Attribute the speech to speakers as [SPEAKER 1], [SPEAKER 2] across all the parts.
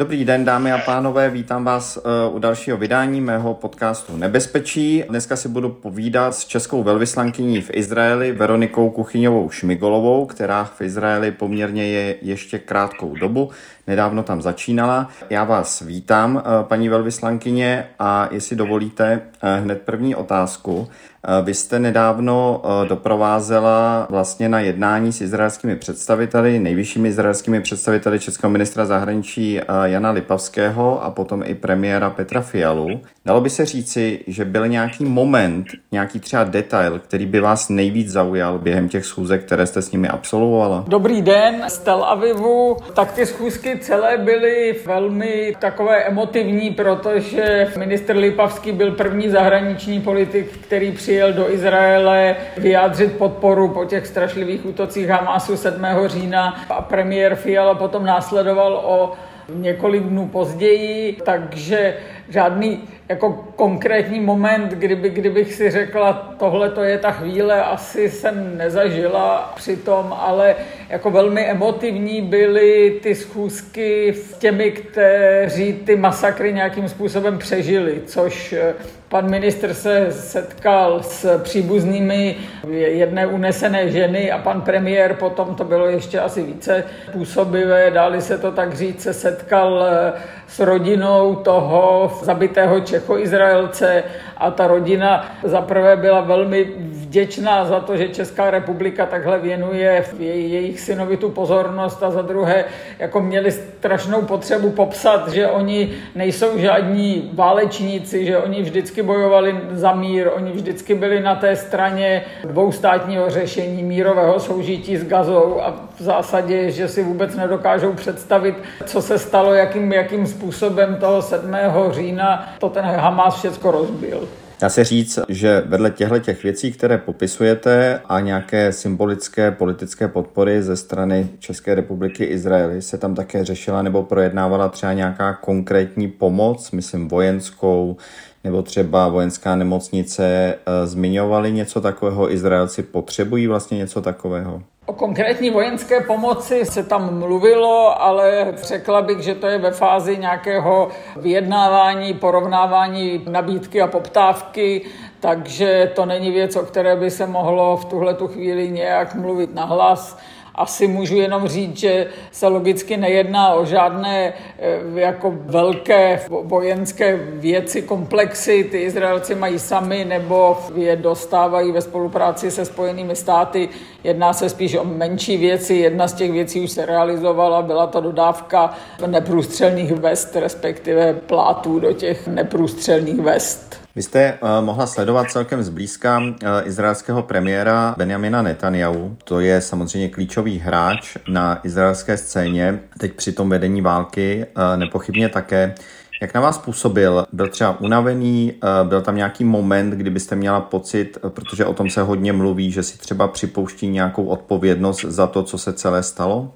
[SPEAKER 1] Dobrý den, dámy a pánové, vítám vás uh, u dalšího vydání mého podcastu Nebezpečí. Dneska si budu povídat s českou velvyslankyní v Izraeli Veronikou Kuchyňovou Šmigolovou, která v Izraeli poměrně je ještě krátkou dobu. Nedávno tam začínala. Já vás vítám, uh, paní velvyslankyně, a jestli dovolíte, uh, hned první otázku. Eh, vy jste nedávno eh, doprovázela vlastně na jednání s izraelskými představiteli, nejvyššími izraelskými představiteli českého ministra zahraničí eh, Jana Lipavského a potom i premiéra Petra Fialu. Dalo by se říci, že byl nějaký moment, nějaký třeba detail, který by vás nejvíc zaujal během těch schůzek, které jste s nimi absolvovala?
[SPEAKER 2] Dobrý den z Tel Avivu. Tak ty schůzky celé byly velmi takové emotivní, protože minister Lipavský byl první zahraniční politik, který přijel do Izraele vyjádřit podporu po těch strašlivých útocích Hamásu 7. října a premiér Fiala potom následoval o několik dnů později, takže žádný jako konkrétní moment, kdyby, kdybych si řekla, tohle to je ta chvíle, asi jsem nezažila přitom, ale jako velmi emotivní byly ty schůzky s těmi, kteří ty masakry nějakým způsobem přežili, což eh, pan ministr se setkal s příbuznými jedné unesené ženy a pan premiér potom, to bylo ještě asi více působivé, dáli se to tak říct, se setkal eh, s rodinou toho zabitého Čecho-Izraelce a ta rodina zaprvé byla velmi vděčná za to, že Česká republika takhle věnuje jejich synovi tu pozornost a za druhé jako měli strašnou potřebu popsat, že oni nejsou žádní válečníci, že oni vždycky bojovali za mír, oni vždycky byli na té straně dvoustátního řešení mírového soužití s Gazou a v zásadě, že si vůbec nedokážou představit, co se stalo, jakým, jakým způsobem toho 7. října to ten Hamas všechno rozbil.
[SPEAKER 1] Dá se říct, že vedle těchto těch věcí, které popisujete a nějaké symbolické politické podpory ze strany České republiky Izraeli se tam také řešila nebo projednávala třeba nějaká konkrétní pomoc, myslím vojenskou, nebo třeba vojenská nemocnice eh, zmiňovali něco takového, Izraelci potřebují vlastně něco takového?
[SPEAKER 2] O konkrétní vojenské pomoci se tam mluvilo, ale řekla bych, že to je ve fázi nějakého vyjednávání, porovnávání nabídky a poptávky, takže to není věc, o které by se mohlo v tuhle chvíli nějak mluvit nahlas asi můžu jenom říct, že se logicky nejedná o žádné eh, jako velké vojenské věci, komplexy, ty Izraelci mají sami nebo je dostávají ve spolupráci se Spojenými státy. Jedná se spíš o menší věci. Jedna z těch věcí už se realizovala, byla to dodávka neprůstřelných vest, respektive plátů do těch neprůstřelných vest.
[SPEAKER 1] Vy jste uh, mohla sledovat celkem zblízka uh, izraelského premiéra Benjamina Netanyahu. To je samozřejmě klíčový hráč na izraelské scéně, teď při tom vedení války uh, nepochybně také. Jak na vás působil? Byl třeba unavený? Byl tam nějaký moment, kdy byste měla pocit, protože o tom se hodně mluví, že si třeba připouští nějakou odpovědnost za to, co se celé stalo?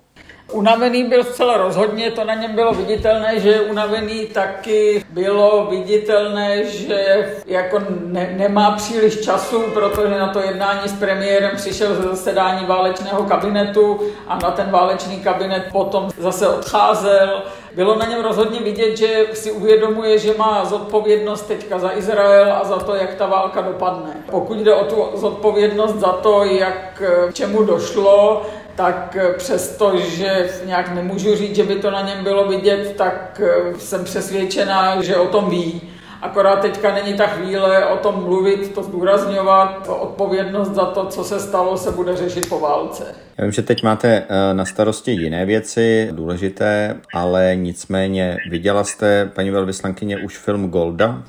[SPEAKER 2] Unavený byl zcela rozhodně, to na něm bylo viditelné, že je unavený, taky bylo viditelné, že jako ne, nemá příliš času, protože na to jednání s premiérem přišel ze zasedání válečného kabinetu a na ten válečný kabinet potom zase odcházel. Bylo na něm rozhodně vidět, že si uvědomuje, že má zodpovědnost teďka za Izrael a za to, jak ta válka dopadne. Pokud jde o tu zodpovědnost za to, jak čemu došlo, tak eh, přesto, že nějak nemůžu říct, že by to na něm bylo vidět, tak eh, jsem přesvědčená, že o tom ví. Akorát teďka není ta chvíle o tom mluvit, to zdůrazňovat. Odpovědnost za to, co se stalo, se bude řešit po válce.
[SPEAKER 1] Já vím, že teď máte eh, na starosti jiné věci, důležité, ale nicméně viděla jste, paní velvyslankyně, už film Golda?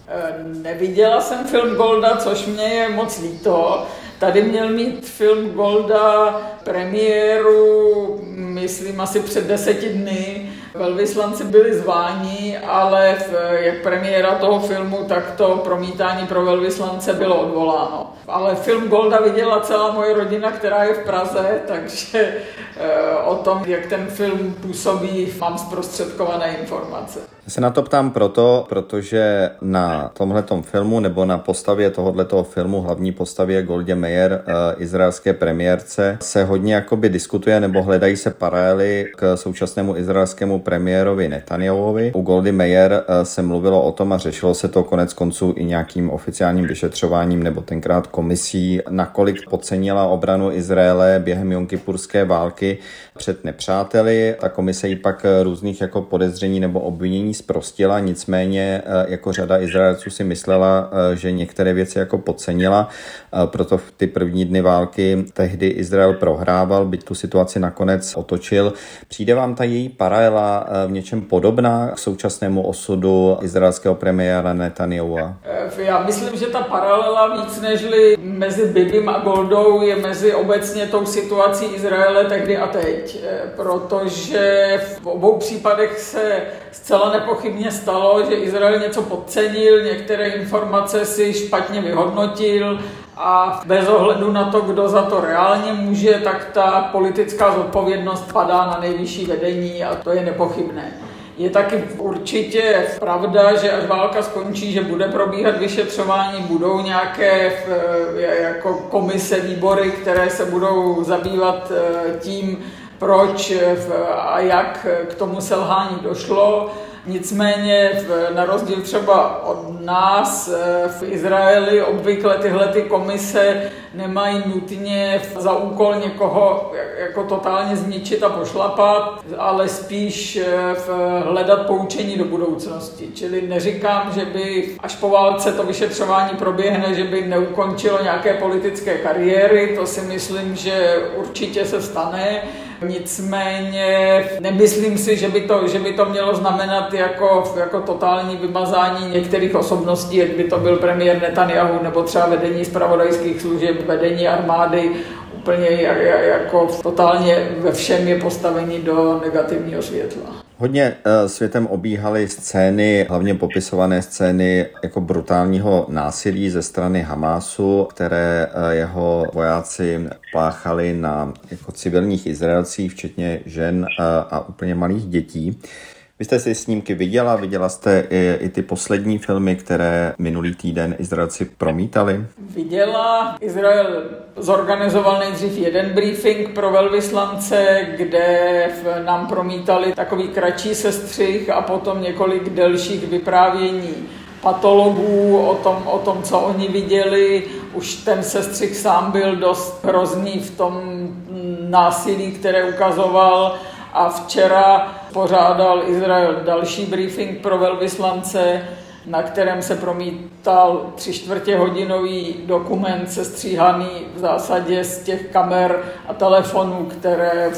[SPEAKER 2] Neviděla jsem film Golda, což mě je moc líto. Tady měl mít film Golda premiéru, myslím, asi před deseti dny. Velvyslanci byli zváni, ale v, jak premiéra toho filmu, tak to promítání pro velvyslance bylo odvoláno. Ale film Golda viděla celá moje rodina, která je v Praze, takže e, o tom, jak ten film působí, mám zprostředkované informace.
[SPEAKER 1] Já se na to ptám proto, protože na tomhletom filmu nebo na postavě tohoto filmu, hlavní postavě Goldě Meyer, e, izraelské premiérce, se hodně jakoby diskutuje nebo hledají se paralely k současnému izraelskému premiérovi Netanyahuovi. U Goldy Meir se mluvilo o tom a řešilo se to konec konců i nějakým oficiálním vyšetřováním nebo tenkrát komisí, nakolik podcenila obranu Izraele během Jonkipurské války před nepřáteli. Ta komise ji pak různých jako podezření nebo obvinění zprostila, nicméně jako řada Izraelců si myslela, že některé věci jako podcenila, proto v ty první dny války tehdy Izrael prohrával, byť tu situaci nakonec otočil. Přijde vám ta její paralela v něčem podobná k současnému osudu izraelského premiéra Netanyahua?
[SPEAKER 2] Já myslím, že ta paralela víc nežli mezi Bibim a Goldou je mezi obecně tou situací Izraele tehdy a teď, protože v obou případech se zcela nepochybně stalo, že Izrael něco podcenil, některé informace si špatně vyhodnotil, a bez ohledu na to, kdo za to reálně může, tak ta politická zodpovědnost padá na nejvyšší vedení a to je nepochybné. Je taky určitě pravda, že až válka skončí, že bude probíhat vyšetřování, budou nějaké jako komise, výbory, které se budou zabývat eh, tím, proč a jak k tomu selhání došlo. Nicméně na rozdíl třeba od nás eh, v Izraeli obvykle tyhle ty komise nemají nutně za úkol někoho jako totálně zničit a pošlapat, ale spíš eh, hledat poučení do budoucnosti. Čili neříkám, že by až po válce to vyšetřování proběhne, že by neukončilo nějaké politické kariéry, to si myslím, že určitě se stane, Nicméně nemyslím si, že by to, že by to mělo znamenat jako, jako totální vymazání některých osobností, jak by to byl premiér Netanyahu nebo třeba vedení zpravodajských služeb, vedení armády, úplně jako totálně ve všem je postavení do negativního světla.
[SPEAKER 1] Hodně uh, světem obíhaly scény, hlavně popisované scény jako brutálního násilí ze strany Hamásu, které uh, jeho vojáci páchali na jako civilních Izraelcích, včetně žen uh, a úplně malých dětí. Vy jste si snímky viděla, viděla jste i, i ty poslední filmy, které minulý týden Izraelci promítali?
[SPEAKER 2] Viděla. Izrael zorganizoval nejdřív jeden briefing pro velvyslance, kde nám promítali takový kratší sestřih a potom několik delších vyprávění patologů o tom, o tom, co oni viděli. Už ten sestřih sám byl dost hrozný v tom násilí, které ukazoval a včera pořádal Izrael další briefing pro velvyslance, na kterém se promítal tři čtvrtě hodinový dokument sestříhaný v zásadě z těch kamer a telefonů, které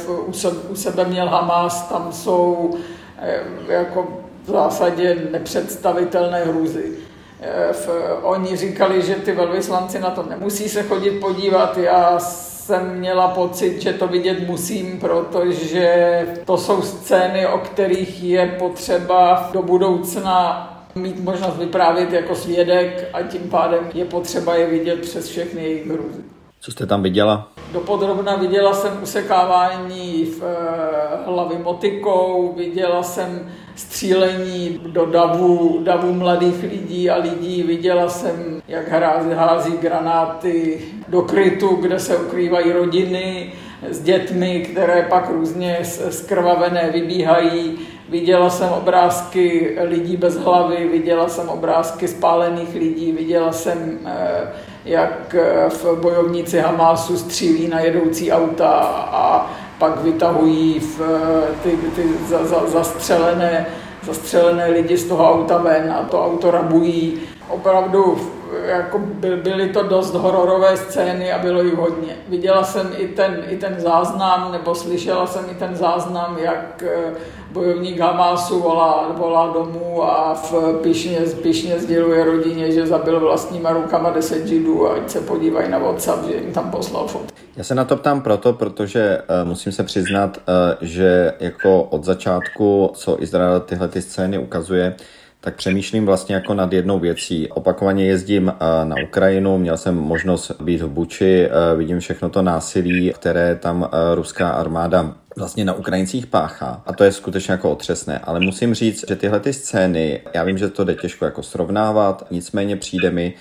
[SPEAKER 2] u, sebe, měl Hamas. Tam jsou eh, jako v zásadě nepředstavitelné hrůzy. Eh, oni říkali, že ty velvyslanci na to nemusí se chodit podívat. Já jsem měla pocit, že to vidět musím, protože to jsou scény, o kterých je potřeba do budoucna mít možnost vyprávět jako svědek a tím pádem je potřeba je vidět přes všechny jejich hruzy.
[SPEAKER 1] Co jste tam viděla?
[SPEAKER 2] Dopodrobna viděla jsem usekávání v eh, hlavy motikou, viděla jsem střílení do davu, davu mladých lidí a lidí. Viděla jsem, jak hází, hází granáty do krytu, kde se ukrývají rodiny s dětmi, které pak různě skrvavené vybíhají. Viděla jsem obrázky lidí bez hlavy, viděla jsem obrázky spálených lidí, viděla jsem, eh, jak eh, v bojovníci Hamásu střílí na jedoucí auta a pak vytahují v eh, ty, ty za, za, zastřelené, zastřelené lidi z toho auta ven a to auto rabují. Opravdu jako by, byly to dost hororové scény a bylo jich hodně. Viděla jsem i ten, i ten záznam, nebo slyšela jsem i ten záznam, jak eh, bojovník Hamásu volá, volá domů a v pišně, pišně sděluje rodině, že zabil vlastníma rukama deset židů a ať se podívají na WhatsApp, že jim tam poslal fot.
[SPEAKER 1] Já se na to ptám proto, protože uh, musím se přiznat, uh, že jako od začátku, co Izrael tyhle ty scény ukazuje, tak přemýšlím vlastně jako nad jednou věcí. Opakovaně jezdím eh, na Ukrajinu, měl jsem možnost být v Buči, eh, vidím všechno to násilí, které tam eh, ruská armáda vlastně na Ukrajincích páchá. A to je skutečně jako otřesné. Ale musím říct, že tyhle ty scény, já vím, že to jde těžko jako srovnávat, nicméně přijde mi,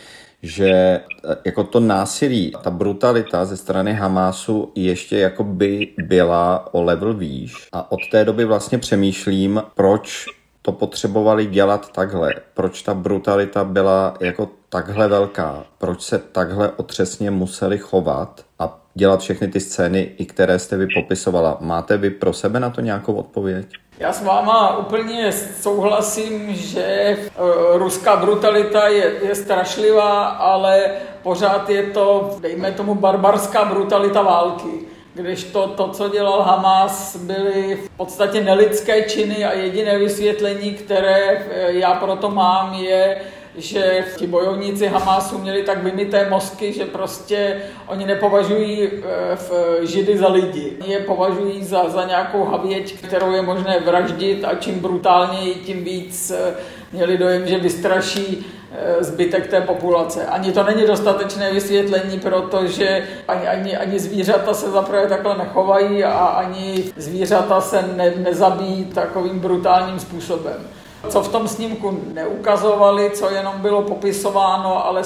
[SPEAKER 1] že jako to násilí, ta brutalita ze strany Hamásu ještě jako by byla o level výš. A od té doby vlastně přemýšlím, proč to potřebovali dělat takhle, proč ta brutalita byla jako takhle velká, proč se takhle otřesně museli chovat a dělat všechny ty scény, i které jste vy popisovala. Máte vy pro sebe na to nějakou odpověď?
[SPEAKER 2] Já s váma úplně souhlasím, že eh, ruská brutalita je, je strašlivá, ale pořád je to, dejme tomu, barbarská brutalita války. Když to, to, co dělal Hamas, byly v podstatě nelidské činy a jediné vysvětlení, které eh, já proto mám, je, že ti bojovníci Hamásu měli tak vymité mozky, že prostě oni nepovažují eh, v Židy za lidi. Oni je považují za, za nějakou havěť, kterou je možné vraždit a čím brutálněji, tím víc eh, měli dojem, že vystraší eh, zbytek té populace. Ani to není dostatečné vysvětlení, protože ani, ani, ani zvířata se zaprvé takhle nechovají a ani zvířata se ne, nezabíjí takovým brutálním způsobem co v tom snímku neukazovali, co jenom bylo popisováno, ale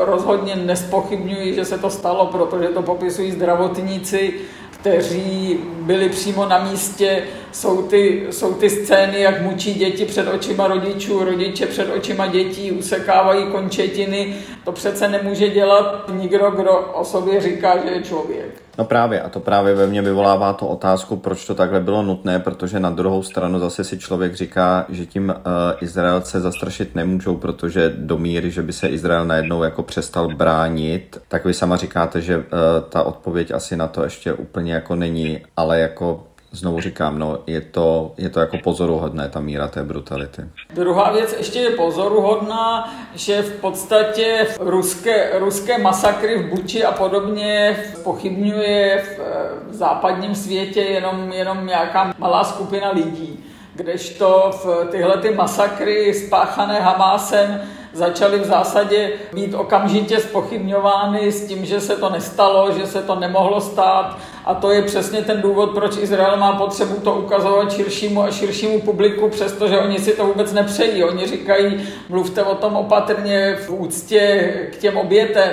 [SPEAKER 2] rozhodně nespochybňuji, že se to stalo, protože to popisují zdravotníci, kteří byli přímo na místě. Jsou ty, jsou ty scény, jak mučí děti před očima rodičů, rodiče před očima dětí, usekávají končetiny. To přece nemůže dělat nikdo, kdo o sobě říká, že je člověk.
[SPEAKER 1] No právě, a to právě ve mně vyvolává to otázku, proč to takhle bylo nutné, protože na druhou stranu zase si člověk říká, že tím uh, Izraelce zastrašit nemůžou, protože do míry, že by se Izrael najednou jako přestal bránit, tak vy sama říkáte, že uh, ta odpověď asi na to ještě úplně jako není, ale jako znovu říkám, no, je to, je to jako pozoruhodné, ta míra té brutality.
[SPEAKER 2] Druhá věc ještě je pozoruhodná, že v podstatě ruské, ruské masakry v Buči a podobně pochybňuje v, v západním světě jenom, jenom nějaká malá skupina lidí. Kdežto v tyhle ty masakry spáchané Hamásem začaly v zásadě být okamžitě spochybňovány s tím, že se to nestalo, že se to nemohlo stát a to je přesně ten důvod, proč Izrael má potřebu to ukazovat širšímu a širšímu publiku, přestože oni si to vůbec nepřejí. Oni říkají, mluvte o tom opatrně v úctě k těm obětem,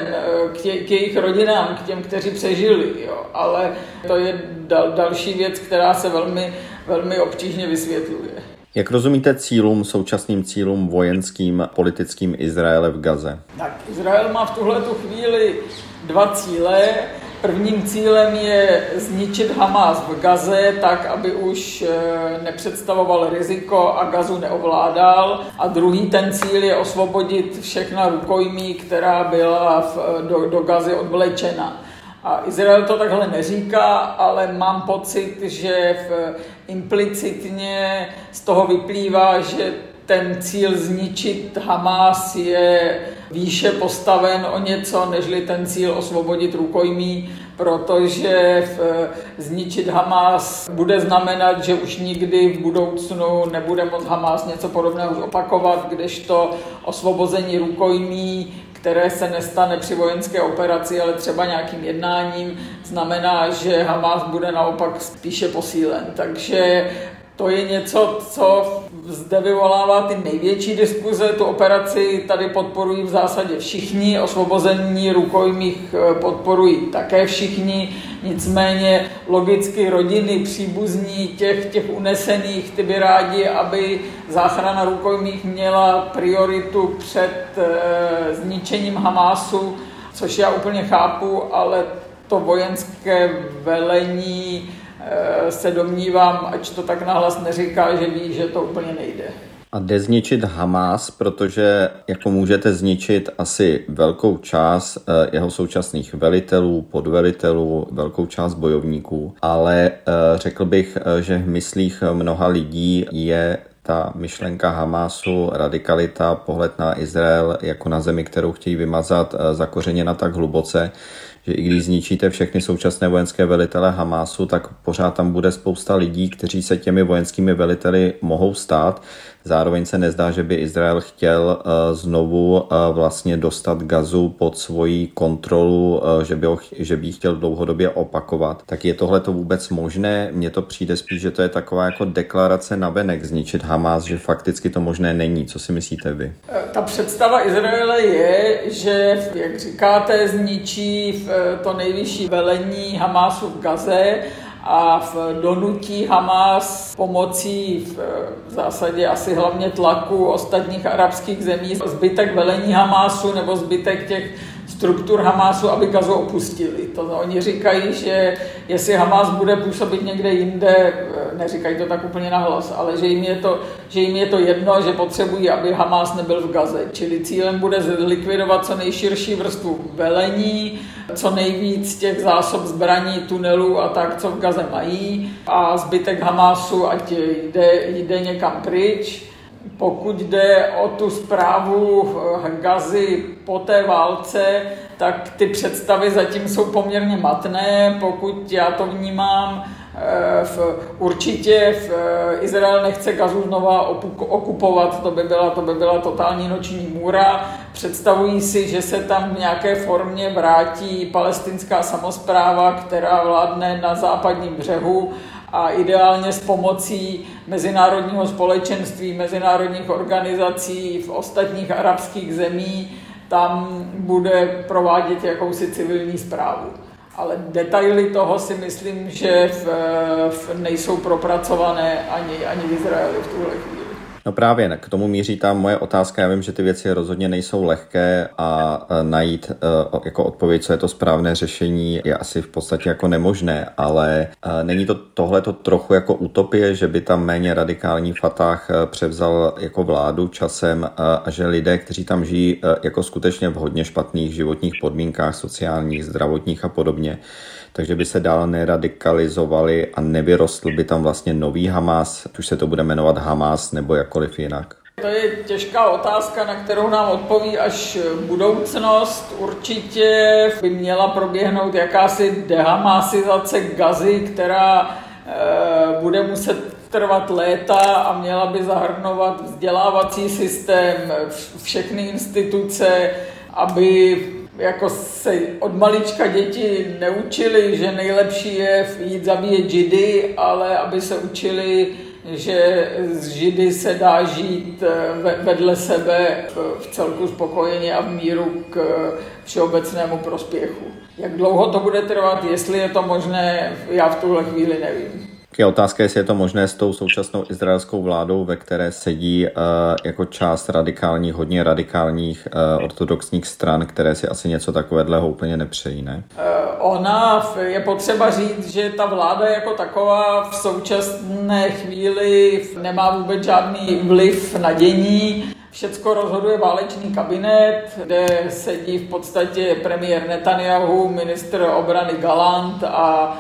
[SPEAKER 2] k, tě, k jejich rodinám, k těm, kteří přežili. Jo. Ale to je dal, další věc, která se velmi, velmi obtížně vysvětluje.
[SPEAKER 1] Jak rozumíte cílům, současným cílům vojenským, politickým Izraele v Gaze?
[SPEAKER 2] Tak Izrael má v tuhle tu chvíli dva cíle. Prvním cílem je zničit Hamas v Gaze tak, aby už eh, nepředstavoval riziko a Gazu neovládal. A druhý ten cíl je osvobodit všechna rukojmí, která byla v, do, do Gazy odvlečena. A Izrael to takhle neříká, ale mám pocit, že v, implicitně z toho vyplývá, že ten cíl zničit Hamas je výše postaven o něco, nežli ten cíl osvobodit rukojmí, protože v, zničit Hamas bude znamenat, že už nikdy v budoucnu nebude moc Hamas něco podobného opakovat, kdežto osvobození rukojmí které se nestane při vojenské operaci, ale třeba nějakým jednáním, znamená, že Hamas bude naopak spíše posílen. Takže to je něco, co zde vyvolává ty největší diskuze. Tu operaci tady podporují v zásadě všichni, osvobození rukojmích eh, podporují také všichni, nicméně logicky rodiny, příbuzní těch, těch unesených, ty by rádi, aby záchrana rukojmích měla prioritu před e, zničením Hamásu, což já úplně chápu, ale to vojenské velení se domnívám, ať to tak nahlas neříká, že ví, že to úplně nejde.
[SPEAKER 1] A jde zničit Hamas, protože jako můžete zničit asi velkou část eh, jeho současných velitelů, podvelitelů, velkou část bojovníků, ale eh, řekl bych, že v myslích mnoha lidí je ta myšlenka Hamasu, radikalita, pohled na Izrael jako na zemi, kterou chtějí vymazat, zakořeněna tak hluboce, že i když zničíte všechny současné vojenské velitele Hamásu, tak pořád tam bude spousta lidí, kteří se těmi vojenskými veliteli mohou stát. Zároveň se nezdá, že by Izrael chtěl znovu vlastně dostat gazu pod svoji kontrolu, že by, ho, že by ji chtěl dlouhodobě opakovat. Tak je tohle to vůbec možné? Mně to přijde spíš, že to je taková jako deklarace na venek zničit Hamas, že fakticky to možné není. Co si myslíte vy?
[SPEAKER 2] Ta představa Izraele je, že, jak říkáte, zničí to nejvyšší velení Hamásu v Gaze a v donutí Hamas pomocí v, v zásadě asi hlavně tlaku ostatních arabských zemí zbytek velení Hamásu nebo zbytek těch struktur Hamásu, aby Gazu opustili. To oni říkají, že jestli Hamás bude působit někde jinde, neříkají to tak úplně nahlas, ale že jim, je to, že jim je to jedno, že potřebují, aby Hamás nebyl v Gaze. Čili cílem bude zlikvidovat co nejširší vrstvu velení, co nejvíc těch zásob zbraní, tunelů a tak, co v Gaze mají a zbytek Hamásu, ať jde, jde někam pryč pokud jde o tu zprávu eh, Gazy po té válce, tak ty představy zatím jsou poměrně matné, pokud já to vnímám. Eh, v, určitě v eh, Izrael nechce Gazu znova okupovat, to by, byla, to by byla totální noční můra. Představují si, že se tam v nějaké formě vrátí palestinská samozpráva, která vládne na západním břehu a ideálně s pomocí mezinárodního společenství, mezinárodních organizací v ostatních arabských zemí, tam bude provádět jakousi civilní zprávu. Ale detaily toho si myslím, že v, v nejsou propracované ani, ani v Izraeli v tuhle chvíli.
[SPEAKER 1] No právě, k tomu míří ta moje otázka. Já vím, že ty věci rozhodně nejsou lehké a najít e, jako odpověď, co je to správné řešení, je asi v podstatě jako nemožné, ale e, není to tohle to trochu jako utopie, že by tam méně radikální Fatah e, převzal jako vládu časem a že lidé, kteří tam žijí jako skutečně v hodně špatných životních podmínkách, sociálních, zdravotních a podobně, takže by se dál neradikalizovali a nevyrostl by tam vlastně nový Hamas, už se to bude jmenovat Hamas nebo jakkoliv jinak.
[SPEAKER 2] To je těžká otázka, na kterou nám odpoví až budoucnost. Určitě by měla proběhnout jakási dehamasizace gazy, která e, bude muset trvat léta a měla by zahrnovat vzdělávací systém, všechny instituce, aby jako se od malička děti neučili, že nejlepší je jít zabíjet židy, ale aby se učili, že z židy se dá žít eh, vedle sebe v celku spokojeně a v míru k všeobecnému prospěchu. Jak dlouho to bude trvat, jestli je to možné, já v tuhle chvíli nevím.
[SPEAKER 1] Je otázka, jestli je to možné s tou současnou izraelskou vládou, ve které sedí uh, jako část radikálních, hodně radikálních uh, ortodoxních stran, které si asi něco takového úplně nepřejí, ne? Uh,
[SPEAKER 2] ona, je potřeba říct, že ta vláda jako taková v současné chvíli nemá vůbec žádný vliv na dění. Všecko rozhoduje válečný kabinet, kde sedí v podstatě premiér Netanyahu, ministr obrany Galant a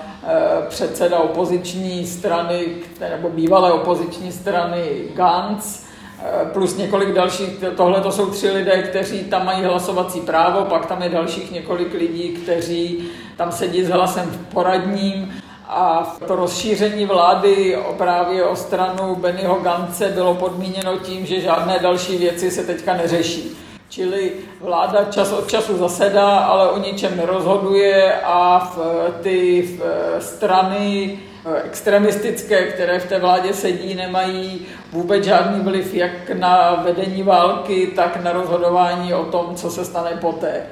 [SPEAKER 2] předseda opoziční strany, nebo bývalé opoziční strany Gantz, e, plus několik dalších, tohle to jsou tři lidé, kteří tam mají hlasovací právo, pak tam je dalších několik lidí, kteří tam sedí s hlasem v poradním a to rozšíření vlády právě o stranu Bennyho Gance bylo podmíněno tím, že žádné další věci se teďka neřeší. Čili vláda čas od času zasedá, ale o ničem nerozhoduje a v ty v strany eh, extremistické, které v té vládě sedí, nemají vůbec žádný vliv jak na vedení války, tak na rozhodování o tom, co se stane poté.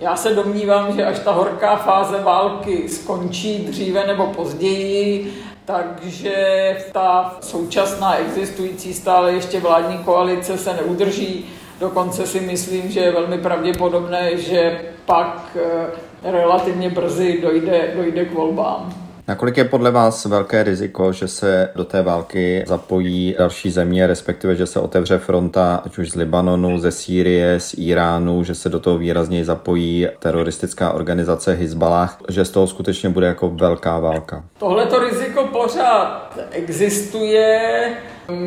[SPEAKER 2] Já se domnívám, že až ta horká fáze války skončí dříve nebo později, takže ta současná existující stále ještě vládní koalice se neudrží. Dokonce si myslím, že je velmi pravděpodobné, že pak eh, relativně brzy dojde, dojde k volbám.
[SPEAKER 1] Nakolik je podle vás velké riziko, že se do té války zapojí další země, respektive, že se otevře fronta ať už z Libanonu, ze Sýrie, z Iránu, že se do toho výrazněji zapojí teroristická organizace Hezbalah, že z toho skutečně bude jako velká válka?
[SPEAKER 2] Tohleto riziko pořád existuje.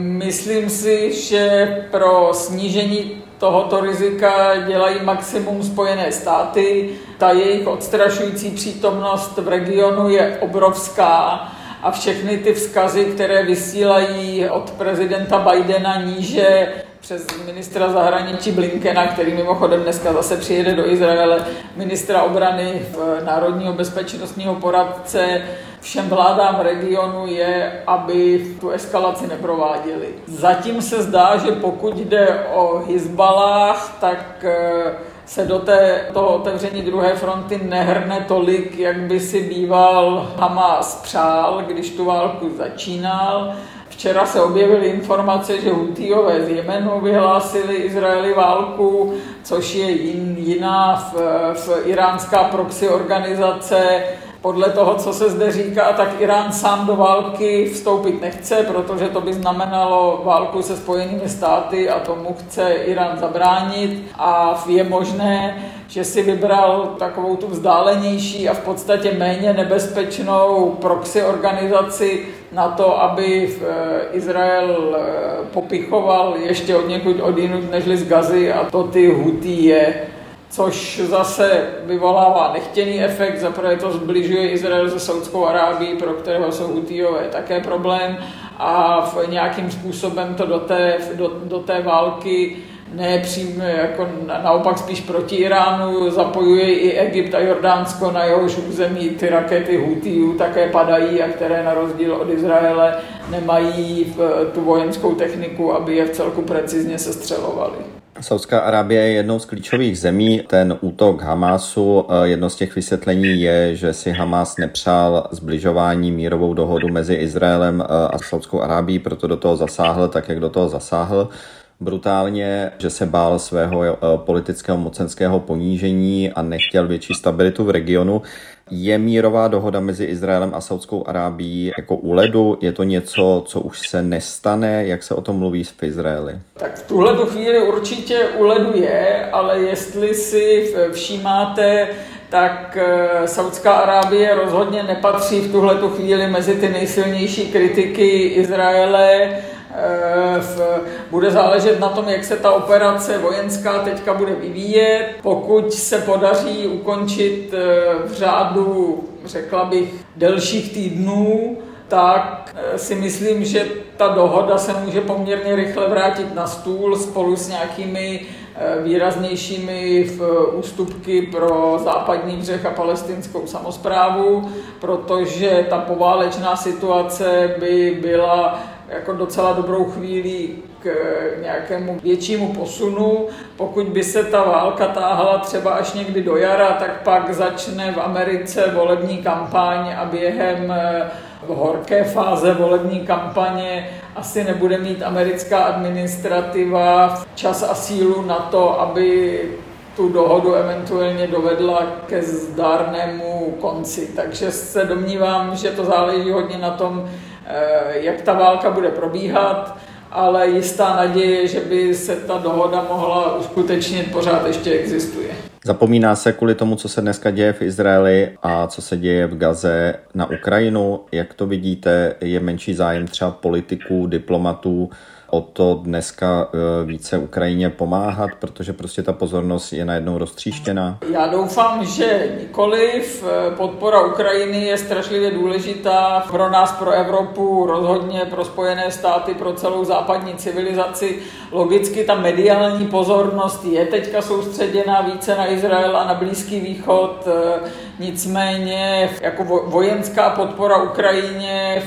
[SPEAKER 2] Myslím si, že pro snížení tohoto rizika dělají maximum Spojené státy. Ta jejich odstrašující přítomnost v regionu je obrovská a všechny ty vzkazy, které vysílají od prezidenta Bidena níže přes ministra zahraničí Blinkena, který mimochodem dneska zase přijede do Izraele, ministra obrany, národního bezpečnostního poradce, všem vládám regionu je, aby tu eskalaci neprováděli. Zatím se zdá, že pokud jde o Hezbalách, tak eh, se do té, toho otevření druhé fronty nehrne tolik, jak by si býval Hamas přál, když tu válku začínal. Včera se objevily informace, že Hutijové z Jemenu vyhlásili Izraeli válku, což je jin, jiná v, v iránská proxy organizace. Podle toho, co se zde říká, tak Irán sám do války vstoupit nechce, protože to by znamenalo válku se spojenými státy a tomu chce Irán zabránit. A je možné, že si vybral takovou tu vzdálenější a v podstatě méně nebezpečnou proxy organizaci na to, aby eh, Izrael eh, popichoval ještě od někud odinut nežli z Gazy a to ty Hutí je což zase vyvolává nechtěný efekt. Zaprvé to zbližuje Izrael se Saudskou Arábií, pro kterého jsou Hutijové také problém a v nějakým způsobem to do té, do, do té války ne přímo, jako naopak spíš proti Iránu, zapojuje i Egypt a Jordánsko, na jehož území ty rakety Hutijů také padají a které na rozdíl od Izraele nemají tu vojenskou techniku, aby je v celku precizně sestřelovali.
[SPEAKER 1] Saudská Arábie je jednou z klíčových zemí. Ten útok Hamásu, eh, jedno z těch vysvětlení je, že si Hamás nepřál zbližování mírovou dohodu mezi Izraelem eh, a Saudskou Arábií, proto do toho zasáhl tak, jak do toho zasáhl brutálně, že se bál svého eh, politického mocenského ponížení a nechtěl větší stabilitu v regionu. Je mírová dohoda mezi Izraelem a Saudskou Arábií jako u ledu? Je to něco, co už se nestane? Jak se o tom mluví v Izraeli?
[SPEAKER 2] Tak v tuhle chvíli určitě u ledu je, ale jestli si všímáte, tak eh, Saudská Arábie rozhodně nepatří v tuhle chvíli mezi ty nejsilnější kritiky Izraele v, bude záležet na tom, jak se ta operace vojenská teďka bude vyvíjet. Pokud se podaří ukončit eh, v řádu, řekla bych, delších týdnů, tak eh, si myslím, že ta dohoda se může poměrně rychle vrátit na stůl spolu s nějakými výraznějšími v ústupky pro západní břeh a palestinskou samozprávu, protože ta poválečná situace by byla jako docela dobrou chvíli k nějakému většímu posunu. Pokud by se ta válka táhla třeba až někdy do jara, tak pak začne v Americe volební kampaň a během eh, v horké fáze volební kampaně asi nebude mít americká administrativa čas a sílu na to, aby tu dohodu eventuálně dovedla ke zdárnému konci. Takže se domnívám, že to záleží hodně na tom, Eh, jak ta válka bude probíhat, ale jistá naděje, že by se ta dohoda mohla uskutečnit, pořád ještě existuje.
[SPEAKER 1] Zapomíná se kvůli tomu, co se dneska děje v Izraeli a co se děje v Gaze na Ukrajinu. Jak to vidíte, je menší zájem třeba politiků, diplomatů o to dneska e, více Ukrajině pomáhat, protože prostě ta pozornost je najednou roztříštěná?
[SPEAKER 2] Já doufám, že nikoliv. Podpora Ukrajiny je strašlivě důležitá pro nás, pro Evropu, rozhodně pro Spojené státy, pro celou západní civilizaci. Logicky ta mediální pozornost je teďka soustředěna více na Izrael a na Blízký východ. Nicméně jako vojenská podpora Ukrajině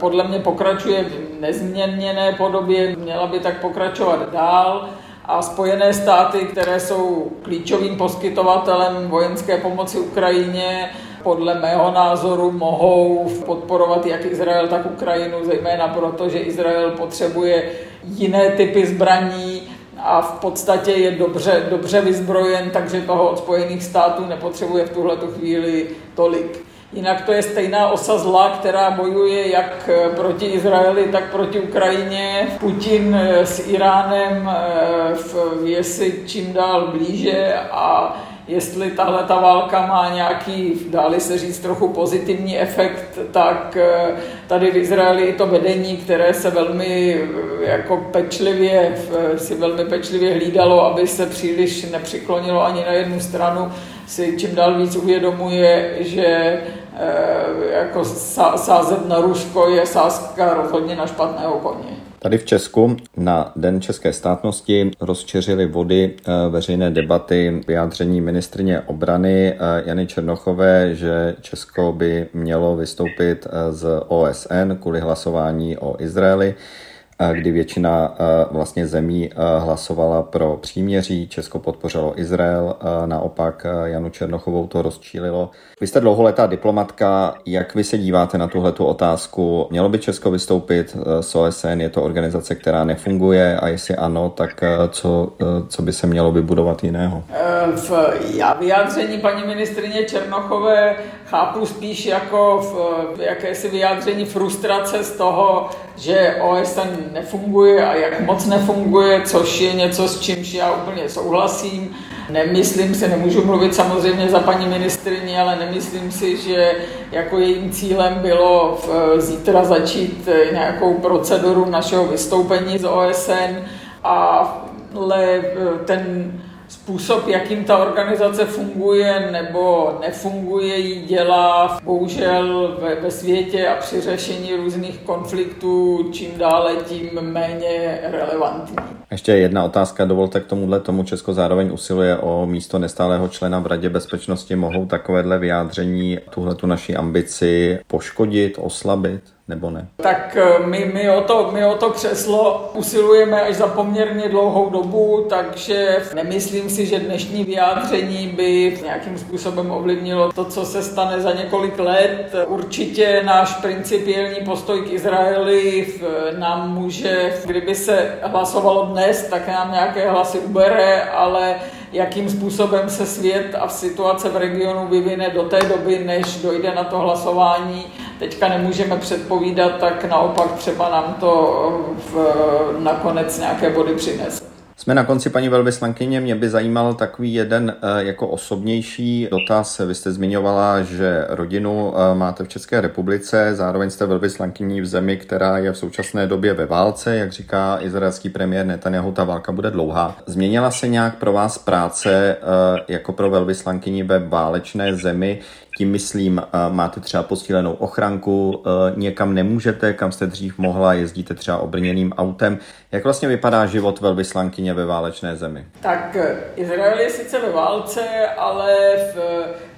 [SPEAKER 2] podle mě pokračuje v nezměněné podobě době, měla by tak pokračovat dál. A Spojené státy, které jsou klíčovým poskytovatelem vojenské pomoci Ukrajině, podle mého názoru mohou podporovat jak Izrael, tak Ukrajinu, zejména proto, že Izrael potřebuje jiné typy zbraní a v podstatě je dobře, dobře vyzbrojen, takže toho od Spojených států nepotřebuje v tuhle chvíli tolik. Jinak to je stejná osa zla, která bojuje jak eh, proti Izraeli, tak proti Ukrajině. Putin eh, s Iránem eh, je si čím dál blíže a jestli tahle ta válka má nějaký, dáli se říct, trochu pozitivní efekt, tak tady v Izraeli i to vedení, které se velmi jako pečlivě, si velmi pečlivě hlídalo, aby se příliš nepřiklonilo ani na jednu stranu, si čím dál víc uvědomuje, že jako sázet na Rusko je sázka rozhodně na špatného koně.
[SPEAKER 1] Tady v Česku na Den české státnosti rozčeřili vody eh, veřejné debaty vyjádření ministrině obrany eh, Jany Černochové, že Česko by mělo vystoupit eh, z OSN kvůli hlasování o Izraeli kdy většina vlastně zemí hlasovala pro příměří, Česko podpořilo Izrael, naopak Janu Černochovou to rozčílilo. Vy jste dlouholetá diplomatka, jak vy se díváte na tuhletu otázku? Mělo by Česko vystoupit z OSN, je to organizace, která nefunguje a jestli ano, tak co, co by se mělo vybudovat jiného?
[SPEAKER 2] V, já vyjádření paní ministrině Černochové chápu spíš jako v jakési vyjádření frustrace z toho, že OSN nefunguje a jak moc nefunguje, což je něco, s čímž já úplně souhlasím. Nemyslím si, nemůžu mluvit samozřejmě za paní ministrině, ale nemyslím si, že jako jejím cílem bylo v, zítra začít nějakou proceduru našeho vystoupení z OSN, ale ten způsob, jakým ta organizace funguje nebo nefunguje, ji dělá bohužel ve, ve světě a při řešení různých konfliktů čím dále tím méně relevantní.
[SPEAKER 1] Ještě jedna otázka, dovolte k tomuhle tomu Česko zároveň usiluje o místo nestálého člena v Radě bezpečnosti. Mohou takovéhle vyjádření tuhle tu naší ambici poškodit, oslabit? Nebo ne?
[SPEAKER 2] Tak eh, my, my, o to, my o to křeslo usilujeme až za poměrně dlouhou dobu, takže nemyslím si, že dnešní vyjádření by nějakým způsobem ovlivnilo to, co se stane za několik let. Určitě náš principiální postoj k Izraeli nám může, kdyby se hlasovalo dnes, tak nám nějaké hlasy ubere, ale jakým způsobem se svět a situace v regionu vyvine do té doby, než dojde na to hlasování, teďka nemůžeme předpovídat, tak naopak třeba nám to v, nakonec nějaké body přinese.
[SPEAKER 1] Jsme na konci, paní velvyslankyně. Mě by zajímal takový jeden eh, jako osobnější dotaz. Vy jste zmiňovala, že rodinu eh, máte v České republice, zároveň jste velvyslankyní v zemi, která je v současné době ve válce. Jak říká izraelský premiér Netanyahu, ta válka bude dlouhá. Změnila se nějak pro vás práce eh, jako pro velvyslankyni ve válečné zemi? Tím myslím, máte třeba posílenou ochranku, někam nemůžete, kam jste dřív mohla, jezdíte třeba obrněným autem. Jak vlastně vypadá život velvyslankyně ve válečné zemi?
[SPEAKER 2] Tak Izrael je sice ve válce, ale v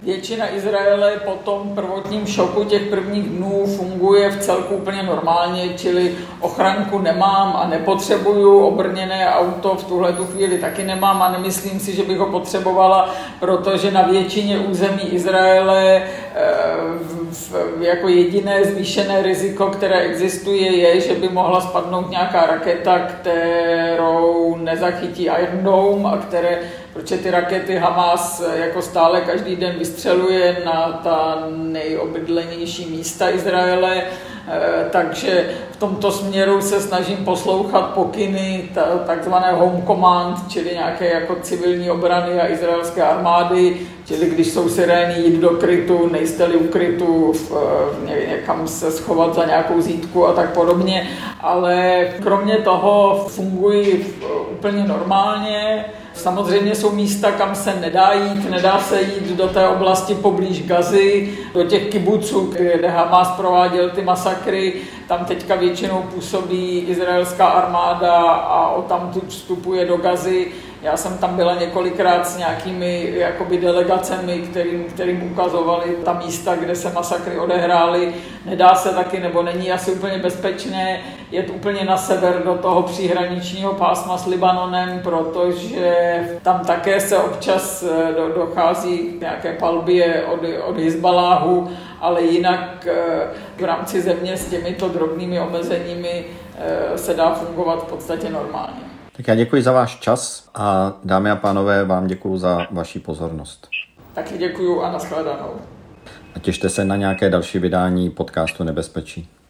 [SPEAKER 2] většina Izraele po tom prvotním šoku těch prvních dnů funguje v celku úplně normálně, čili ochranku nemám a nepotřebuju, obrněné auto v tuhle tu chvíli taky nemám a nemyslím si, že bych ho potřebovala, protože na většině území Izraele eh, jako jediné zvýšené riziko, které existuje, je, že by mohla spadnout nějaká raketa, kterou nezachytí Iron Dome a které protože ty rakety Hamas jako stále každý den vystřeluje na ta nejobydlenější místa Izraele, eh, takže v tomto směru se snažím poslouchat pokyny takzvané home command, čili nějaké jako civilní obrany a izraelské armády, čili když jsou sirény jít do krytu, nejste-li ukrytu, někam se schovat za nějakou zítku a tak podobně, ale kromě toho fungují úplně normálně, Samozřejmě jsou místa, kam se nedá jít, nedá se jít do té oblasti poblíž Gazy, do těch kibuců, kde Hamas prováděl ty masakry. Tam teďka většinou působí izraelská armáda a o tam tu vstupuje do Gazy. Já jsem tam byla několikrát s nějakými jakoby delegacemi, kterým, kterým ukazovali ta místa, kde se masakry odehrály. Nedá se taky, nebo není asi úplně bezpečné jet úplně na sever do toho příhraničního pásma s Libanonem, protože tam také se občas eh, do, dochází k nějaké palbě od, od Hezbaláhu, ale jinak eh, v rámci země s těmito drobnými omezeními eh, se dá fungovat v podstatě normálně.
[SPEAKER 1] Tak já děkuji za váš čas a dámy a pánové, vám děkuji za vaši pozornost.
[SPEAKER 2] Taky děkuji a nashledanou.
[SPEAKER 1] A těšte se na nějaké další vydání podcastu Nebezpečí.